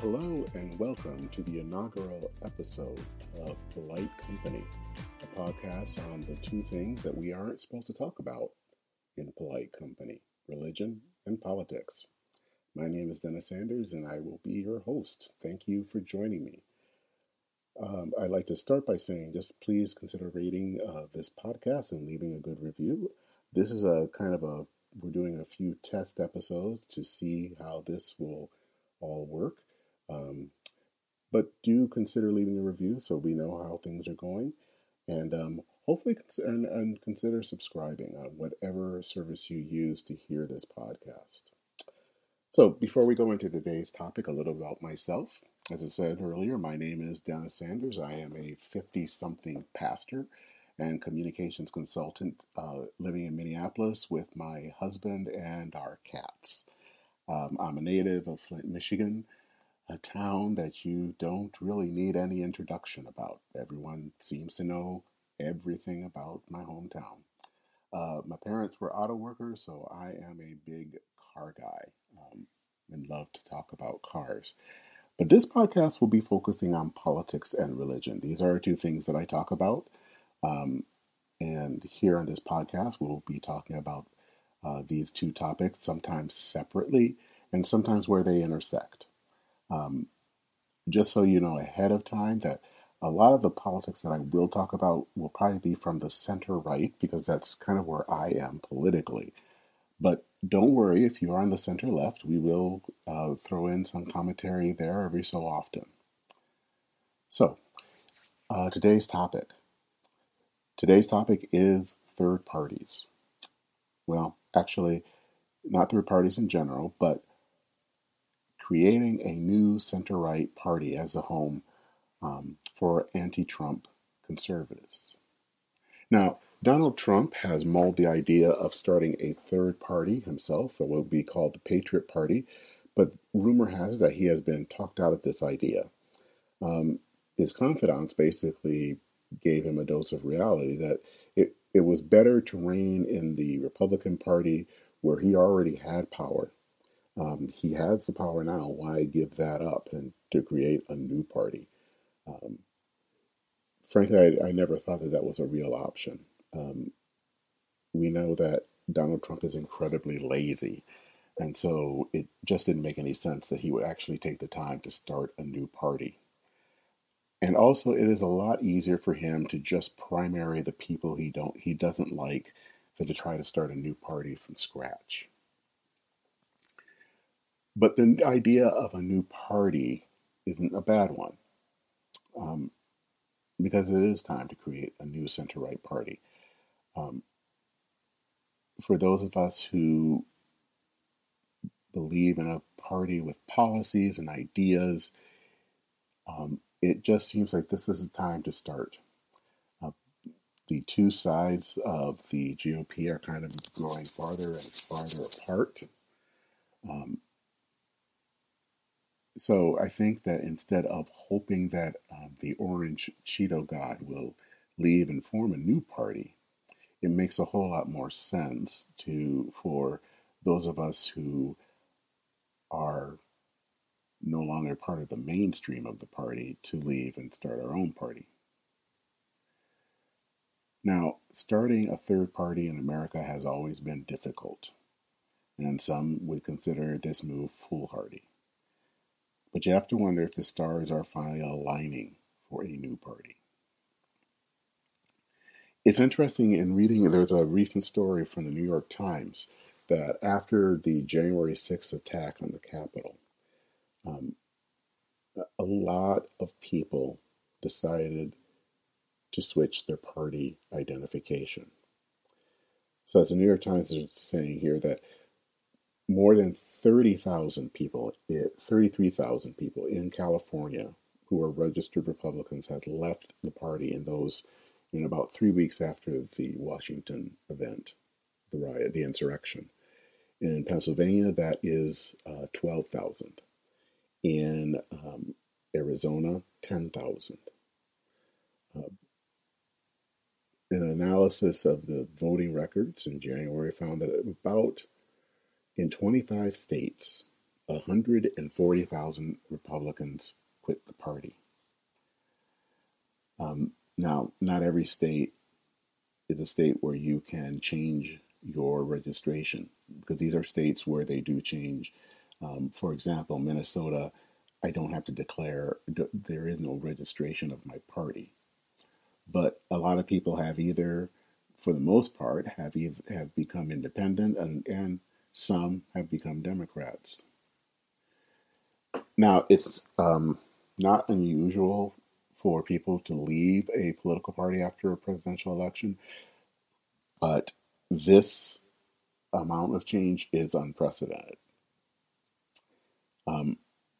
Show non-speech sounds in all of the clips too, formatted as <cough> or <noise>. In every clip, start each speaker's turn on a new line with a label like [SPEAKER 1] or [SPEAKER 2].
[SPEAKER 1] Hello and welcome to the inaugural episode of Polite Company, a podcast on the two things that we aren't supposed to talk about in polite company religion and politics. My name is Dennis Sanders and I will be your host. Thank you for joining me. Um, I'd like to start by saying just please consider rating uh, this podcast and leaving a good review. This is a kind of a, we're doing a few test episodes to see how this will all work. But do consider leaving a review so we know how things are going. And um, hopefully, cons- and, and consider subscribing on whatever service you use to hear this podcast. So, before we go into today's topic, a little about myself. As I said earlier, my name is Dennis Sanders. I am a 50 something pastor and communications consultant uh, living in Minneapolis with my husband and our cats. Um, I'm a native of Flint, Michigan a town that you don't really need any introduction about. Everyone seems to know everything about my hometown. Uh, my parents were auto workers, so I am a big car guy um, and love to talk about cars. But this podcast will be focusing on politics and religion. These are two things that I talk about. Um, and here on this podcast, we'll be talking about uh, these two topics, sometimes separately and sometimes where they intersect. Um, just so you know ahead of time that a lot of the politics that I will talk about will probably be from the center right because that's kind of where I am politically. But don't worry if you are on the center left, we will uh, throw in some commentary there every so often. So, uh, today's topic. Today's topic is third parties. Well, actually, not third parties in general, but creating a new center right party as a home um, for anti Trump conservatives. Now, Donald Trump has mulled the idea of starting a third party himself, that will be called the Patriot Party, but rumor has it that he has been talked out of this idea. Um, his confidants basically gave him a dose of reality that it, it was better to reign in the Republican Party where he already had power um, he has the power now. Why give that up and to create a new party? Um, frankly, I, I, never thought that that was a real option. Um, we know that Donald Trump is incredibly lazy, and so it just didn't make any sense that he would actually take the time to start a new party. And also, it is a lot easier for him to just primary the people he don't he doesn't like than to try to start a new party from scratch. But the idea of a new party isn't a bad one um, because it is time to create a new center right party. Um, for those of us who believe in a party with policies and ideas, um, it just seems like this is the time to start. Uh, the two sides of the GOP are kind of growing farther and farther apart. Um, so I think that instead of hoping that um, the orange Cheeto God will leave and form a new party, it makes a whole lot more sense to for those of us who are no longer part of the mainstream of the party to leave and start our own party. Now, starting a third party in America has always been difficult, and some would consider this move foolhardy. But you have to wonder if the stars are finally aligning for a new party. It's interesting in reading, there's a recent story from the New York Times that after the January 6th attack on the Capitol, um, a lot of people decided to switch their party identification. So, as the New York Times is saying here, that more than 30,000 people, 33,000 people in California who are registered Republicans had left the party in those in about three weeks after the Washington event, the riot, the insurrection. In Pennsylvania, that is uh, 12,000. In um, Arizona, 10,000. Uh, an analysis of the voting records in January found that about in 25 states, 140,000 Republicans quit the party. Um, now, not every state is a state where you can change your registration because these are states where they do change. Um, for example, Minnesota, I don't have to declare, there is no registration of my party. But a lot of people have either, for the most part, have have become independent, and, and some have become Democrats. Now, it's um, not unusual for people to leave a political party after a presidential election, but this amount of change is unprecedented. Um,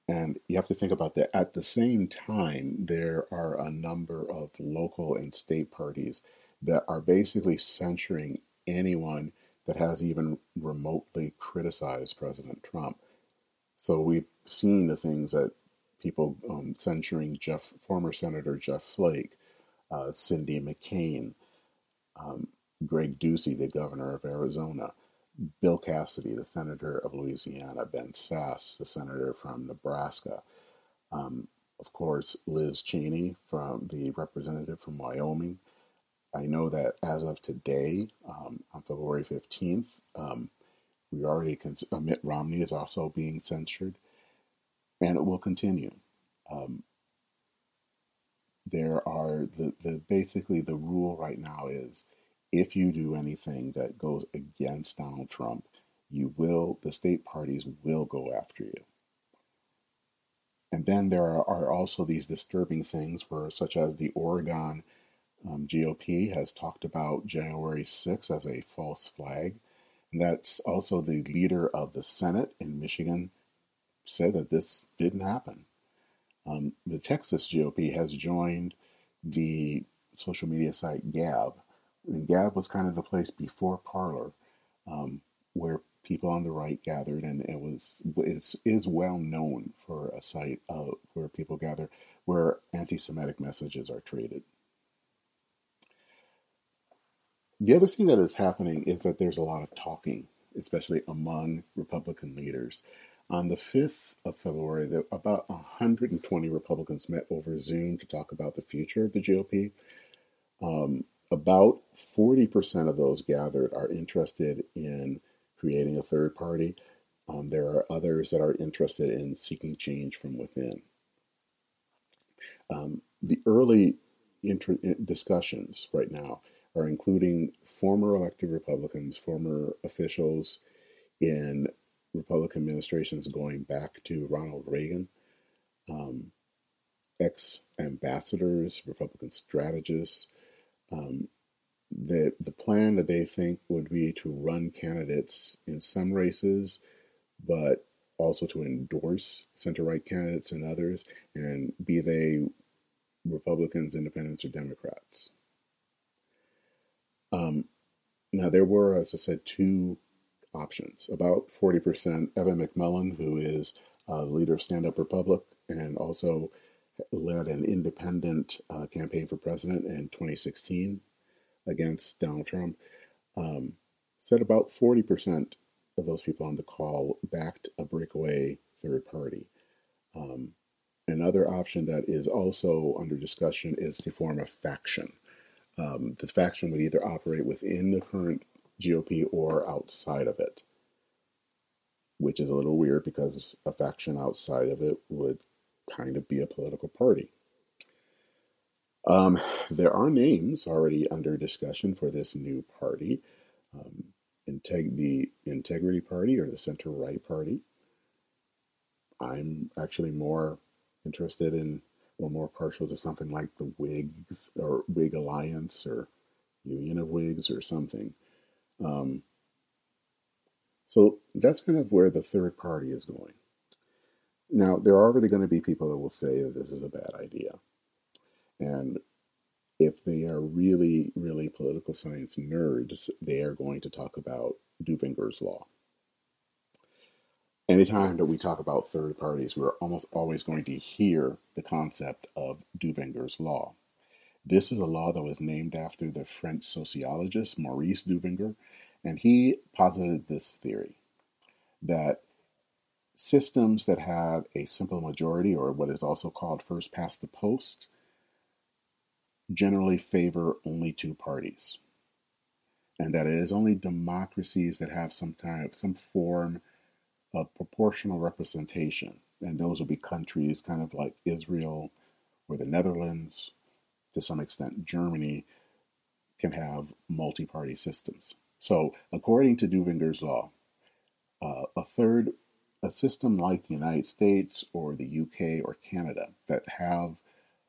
[SPEAKER 1] and you have to think about that. At the same time, there are a number of local and state parties that are basically censuring anyone that has even remotely criticized President Trump. So we've seen the things that people um, censuring Jeff, former Senator Jeff Flake, uh, Cindy McCain, um, Greg Ducey, the governor of Arizona, Bill Cassidy, the senator of Louisiana, Ben Sasse, the senator from Nebraska, um, of course, Liz Cheney, from the representative from Wyoming. I know that as of today, um, on February 15th, um, we already, uh, Mitt Romney is also being censured and it will continue. Um, there are the, the basically the rule right now is if you do anything that goes against Donald Trump, you will the state parties will go after you. And then there are, are also these disturbing things where, such as the Oregon um, GOP has talked about January 6th as a false flag. And that's also the leader of the Senate in Michigan said that this didn't happen. Um, the Texas GOP has joined the social media site Gab. And Gab was kind of the place before Parler um, where people on the right gathered, and it was is, is well known for a site uh, where people gather where anti-Semitic messages are traded. The other thing that is happening is that there's a lot of talking, especially among Republican leaders. On the 5th of February, there, about 120 Republicans met over Zoom to talk about the future of the GOP. Um, about 40% of those gathered are interested in creating a third party. Um, there are others that are interested in seeking change from within. Um, the early inter- discussions right now are including former elected Republicans, former officials in Republican administrations going back to Ronald Reagan, um, ex ambassadors, Republican strategists. Um, the, the plan that they think would be to run candidates in some races, but also to endorse center right candidates and others, and be they Republicans, Independents, or Democrats. Um, now, there were, as I said, two options. About 40%, Evan McMullin, who is uh, leader of Stand Up Republic and also led an independent uh, campaign for president in 2016 against Donald Trump, um, said about 40% of those people on the call backed a breakaway third party. Um, another option that is also under discussion is to form a faction. Um, the faction would either operate within the current GOP or outside of it, which is a little weird because a faction outside of it would kind of be a political party. Um, there are names already under discussion for this new party um, Integ- the Integrity Party or the Center Right Party. I'm actually more interested in or more partial to something like the Whigs or Whig Alliance or Union of Whigs or something. Um, so that's kind of where the third party is going. Now, there are already going to be people that will say that this is a bad idea. And if they are really, really political science nerds, they are going to talk about Duverger's law. Anytime that we talk about third parties, we're almost always going to hear the concept of Duverger's law. This is a law that was named after the French sociologist Maurice Duverger, and he posited this theory that systems that have a simple majority, or what is also called first past the post, generally favor only two parties. And that it is only democracies that have some type, some form of proportional representation. And those will be countries kind of like Israel or the Netherlands, to some extent Germany, can have multi party systems. So, according to Duverger's law, uh, a third, a system like the United States or the UK or Canada that have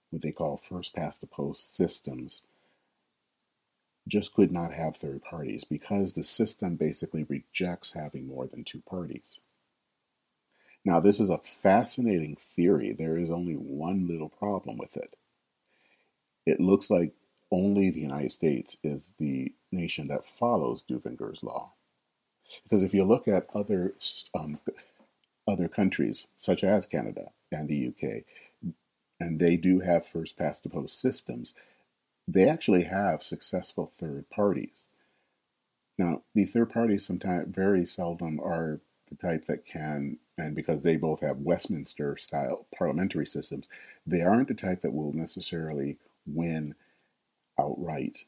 [SPEAKER 1] what they call first past the post systems just could not have third parties because the system basically rejects having more than two parties. Now, this is a fascinating theory. There is only one little problem with it. It looks like only the United States is the nation that follows Duverger's law. Because if you look at other um, other countries, such as Canada and the UK, and they do have first past the post systems, they actually have successful third parties. Now, the third parties sometimes very seldom are the type that can, and because they both have Westminster style parliamentary systems, they aren't the type that will necessarily win outright.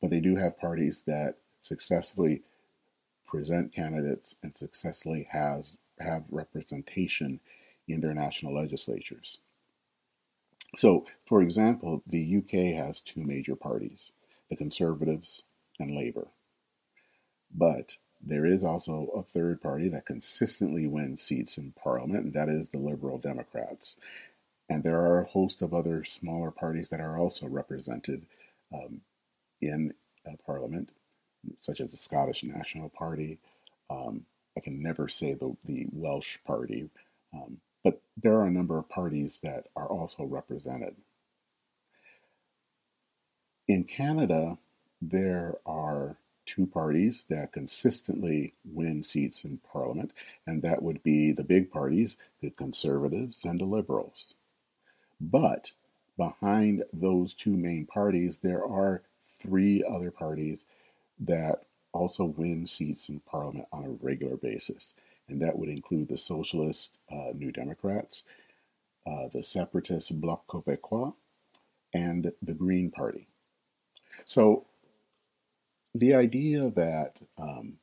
[SPEAKER 1] But they do have parties that successfully present candidates and successfully has have representation in their national legislatures. So, for example, the UK has two major parties, the Conservatives and Labour. But there is also a third party that consistently wins seats in Parliament, and that is the Liberal Democrats. And there are a host of other smaller parties that are also represented um, in uh, Parliament, such as the Scottish National Party. Um, I can never say the, the Welsh Party, um, but there are a number of parties that are also represented. In Canada, there are two parties that consistently win seats in Parliament, and that would be the big parties, the Conservatives and the Liberals. But behind those two main parties, there are three other parties that also win seats in Parliament on a regular basis and that would include the Socialist uh, New Democrats, uh, the Separatist Bloc Québécois, and the Green Party. So the idea that um,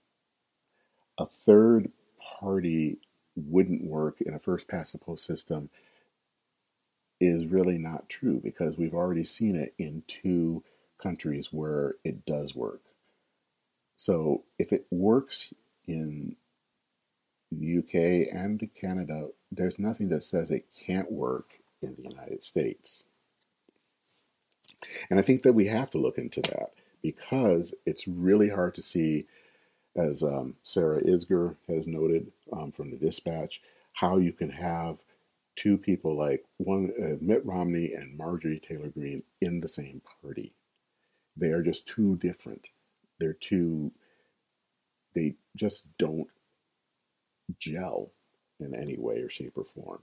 [SPEAKER 1] a third party wouldn't work in a first past the post system is really not true because we've already seen it in two countries where it does work. So if it works in the UK and Canada, there's nothing that says it can't work in the United States. And I think that we have to look into that because it's really hard to see, as um, Sarah Isgur has noted um, from the dispatch, how you can have two people like one uh, Mitt Romney and Marjorie Taylor Greene in the same party. They are just too different. They're too, they just don't gel in any way or shape or form.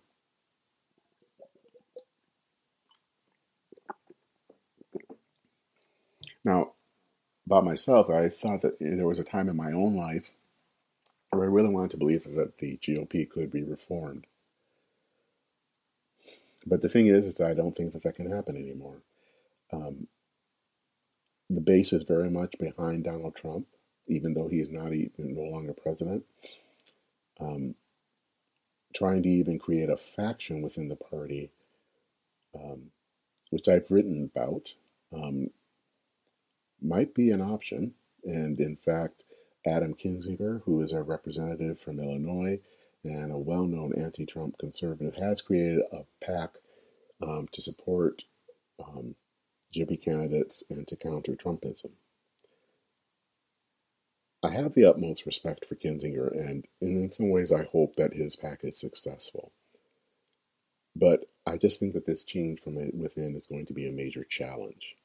[SPEAKER 1] Now, about myself, I thought that there was a time in my own life where I really wanted to believe that the GOP could be reformed. But the thing is, is that I don't think that that can happen anymore. Um, the base is very much behind Donald Trump, even though he is not even no longer president um, trying to even create a faction within the party, um, which I've written about, um, might be an option. And in fact, Adam Kinzinger, who is a representative from Illinois and a well known anti Trump conservative, has created a PAC um, to support um, GOP candidates and to counter Trumpism. I have the utmost respect for Kinzinger, and in some ways, I hope that his PAC is successful. But I just think that this change from within is going to be a major challenge.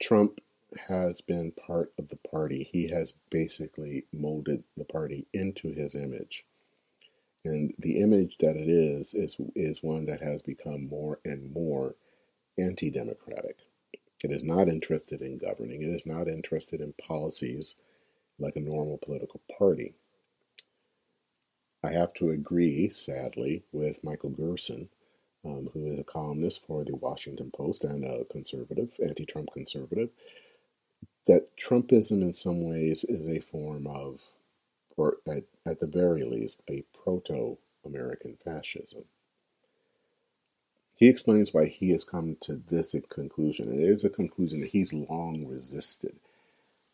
[SPEAKER 1] Trump has been part of the party. He has basically molded the party into his image. And the image that it is is is one that has become more and more anti-democratic. It is not interested in governing. It is not interested in policies like a normal political party. I have to agree, sadly, with Michael Gerson, um, who is a columnist for the Washington Post and a conservative, anti Trump conservative, that Trumpism in some ways is a form of, or at, at the very least, a proto American fascism. He explains why he has come to this conclusion. And it is a conclusion that he's long resisted.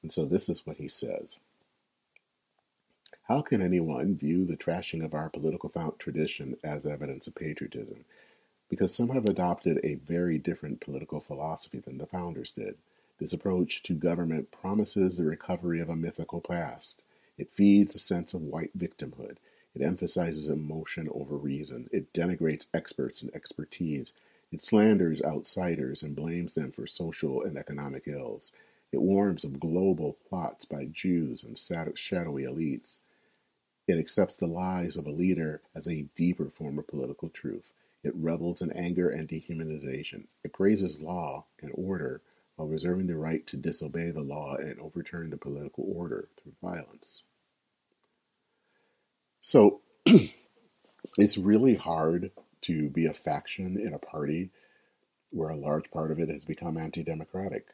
[SPEAKER 1] And so this is what he says. How can anyone view the trashing of our political tradition as evidence of patriotism? Because some have adopted a very different political philosophy than the founders did. This approach to government promises the recovery of a mythical past. It feeds a sense of white victimhood. It emphasizes emotion over reason. It denigrates experts and expertise. It slanders outsiders and blames them for social and economic ills. It warns of global plots by Jews and shadowy elites. It accepts the lies of a leader as a deeper form of political truth. It revels in anger and dehumanization. It praises law and order while reserving the right to disobey the law and overturn the political order through violence. So <clears throat> it's really hard to be a faction in a party where a large part of it has become anti democratic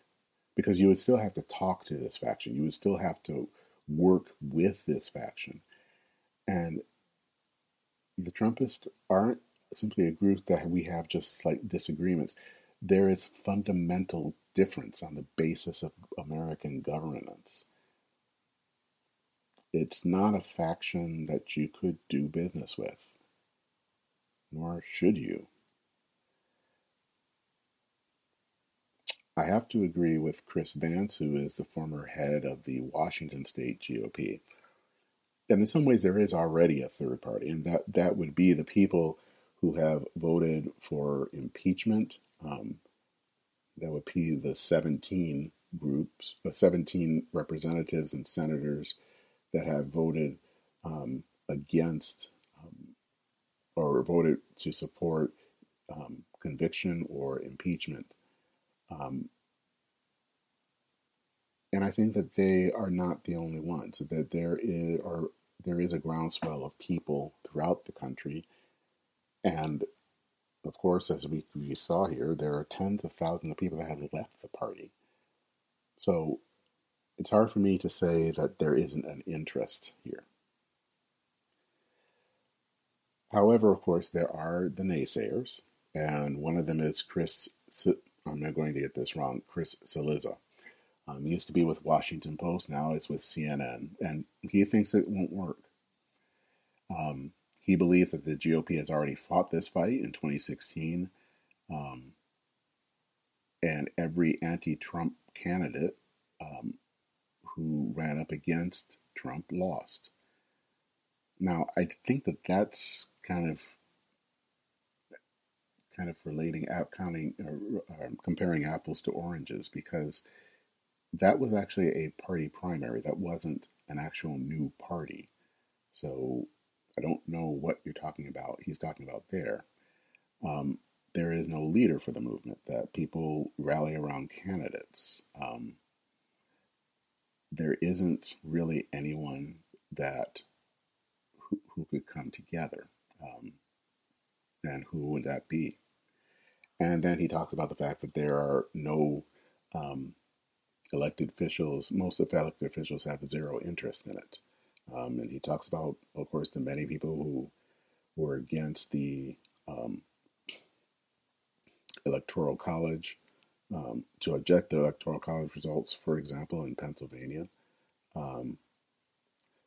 [SPEAKER 1] because you would still have to talk to this faction, you would still have to work with this faction. And the Trumpists aren't simply a group that we have just slight disagreements. There is fundamental difference on the basis of American governance. It's not a faction that you could do business with, nor should you. I have to agree with Chris Vance, who is the former head of the Washington State GOP. And in some ways, there is already a third party, and that, that would be the people who have voted for impeachment. Um, that would be the 17 groups, the 17 representatives and senators that have voted um, against um, or voted to support um, conviction or impeachment. Um, and I think that they are not the only ones. That there is, or there is a groundswell of people throughout the country, and of course, as we, we saw here, there are tens of thousands of people that have left the party. So it's hard for me to say that there isn't an interest here. However, of course, there are the naysayers, and one of them is Chris. I'm not going to get this wrong. Chris Cillizza. Um, used to be with Washington Post. Now it's with CNN, and he thinks it won't work. Um, he believes that the GOP has already fought this fight in 2016, um, and every anti-Trump candidate um, who ran up against Trump lost. Now, I think that that's kind of kind of relating, counting, uh, comparing apples to oranges because that was actually a party primary. That wasn't an actual new party. So I don't know what you're talking about. He's talking about there. Um, there is no leader for the movement, that people rally around candidates. Um, there isn't really anyone that who, who could come together. Um, and who would that be? And then he talks about the fact that there are no um, elected officials, most of elected officials have zero interest in it. Um, and he talks about, of course, the many people who were against the um, electoral college, um, to object the electoral college results, for example, in Pennsylvania. Um,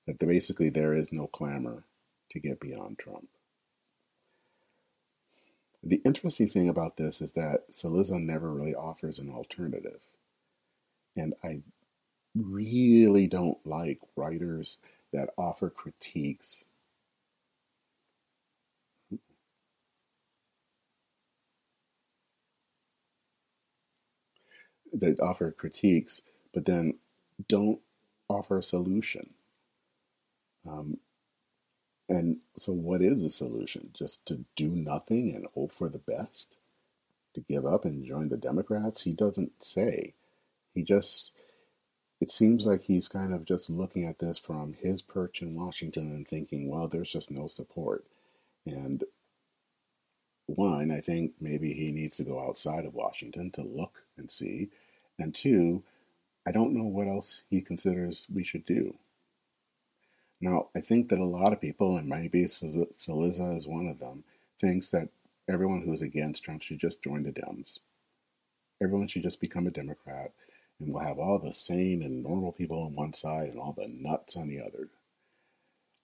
[SPEAKER 1] that basically there is no clamor to get beyond Trump. The interesting thing about this is that Cillizza never really offers an alternative. And I really don't like writers that offer critiques that offer critiques, but then don't offer a solution. Um, and so, what is the solution? Just to do nothing and hope for the best? To give up and join the Democrats? He doesn't say. He just it seems like he's kind of just looking at this from his perch in Washington and thinking, well, there's just no support. And one, I think maybe he needs to go outside of Washington to look and see. And two, I don't know what else he considers we should do. Now, I think that a lot of people, and maybe Cillizza is one of them, thinks that everyone who's against Trump should just join the Dems. Everyone should just become a Democrat, and we'll have all the sane and normal people on one side and all the nuts on the other.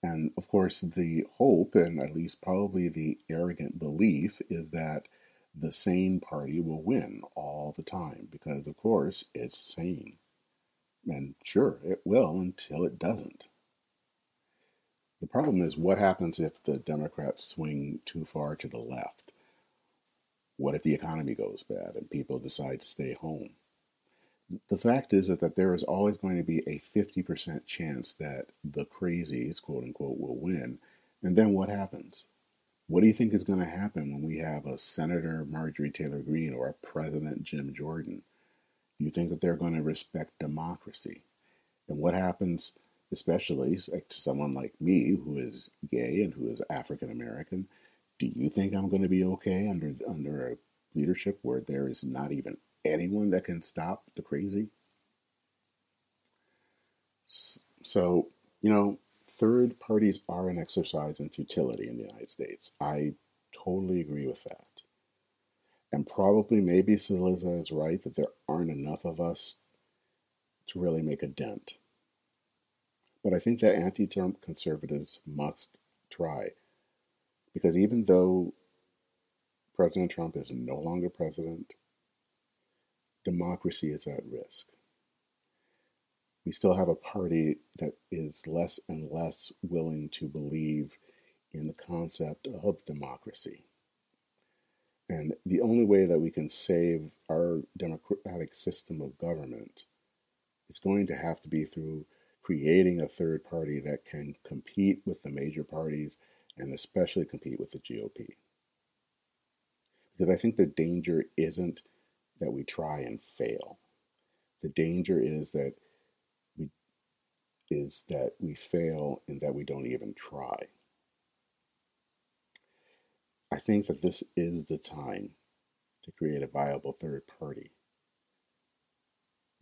[SPEAKER 1] And of course, the hope, and at least probably the arrogant belief, is that the sane party will win all the time because, of course, it's sane. And sure, it will until it doesn't. The problem is what happens if the Democrats swing too far to the left? What if the economy goes bad and people decide to stay home? The fact is that, that there is always going to be a 50% chance that the crazies, quote unquote, will win. And then what happens? What do you think is going to happen when we have a Senator Marjorie Taylor Greene or a President Jim Jordan? You think that they're going to respect democracy? And what happens especially to someone like me who is gay and who is African American, do you think I'm going to be okay under under a leadership where there is not even anyone that can stop the crazy? So, you know, third parties are an exercise in futility in the United States. I totally agree with that. And probably maybe Cillizza is right that there aren't enough of us to really make a dent. But I think that anti Trump conservatives must try. Because even though President Trump is no longer president, democracy is at risk. We still have a party that is less and less willing to believe in the concept of democracy. And the only way that we can save our democratic system of government is going to have to be through creating a third party that can compete with the major parties and especially compete with the GOP. Because I think the danger isn't that we try and fail. The danger is that we is that we fail and that we don't even try. I think that this is the time to create a viable third party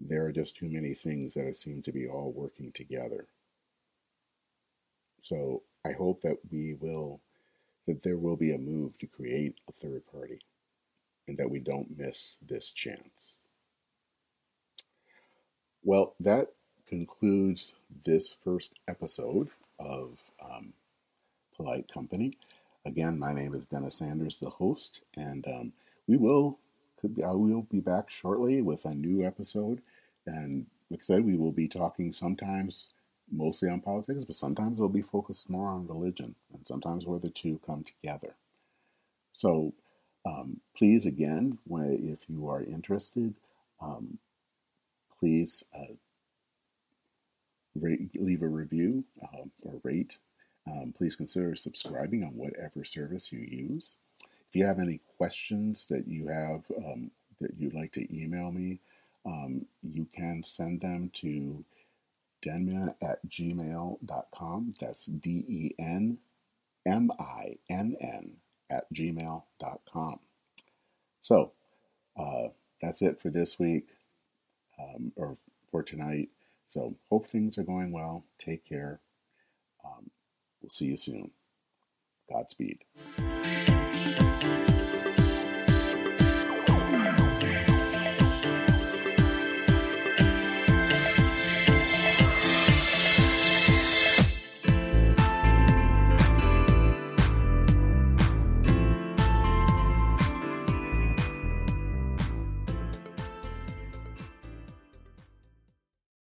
[SPEAKER 1] there are just too many things that seem to be all working together. So I hope that we will, that there will be a move to create a third party and that we don't miss this chance. Well, that concludes this first episode of um, Polite Company. Again, my name is Dennis Sanders, the host, and um, we will could be, I will be back shortly with a new episode. And like I said, we will be talking sometimes mostly on politics, but sometimes it'll be focused more on religion, and sometimes where the two come together. So um, please, again, if you are interested, um, please uh, rate, leave a review uh, or rate. Um, please consider subscribing on whatever service you use. If you have any questions that you have um, that you'd like to email me, um, you can send them to denminn at gmail.com. That's D E N M I N N at gmail.com. So uh, that's it for this week um, or for tonight. So hope things are going well. Take care. Um, we'll see you soon. Godspeed.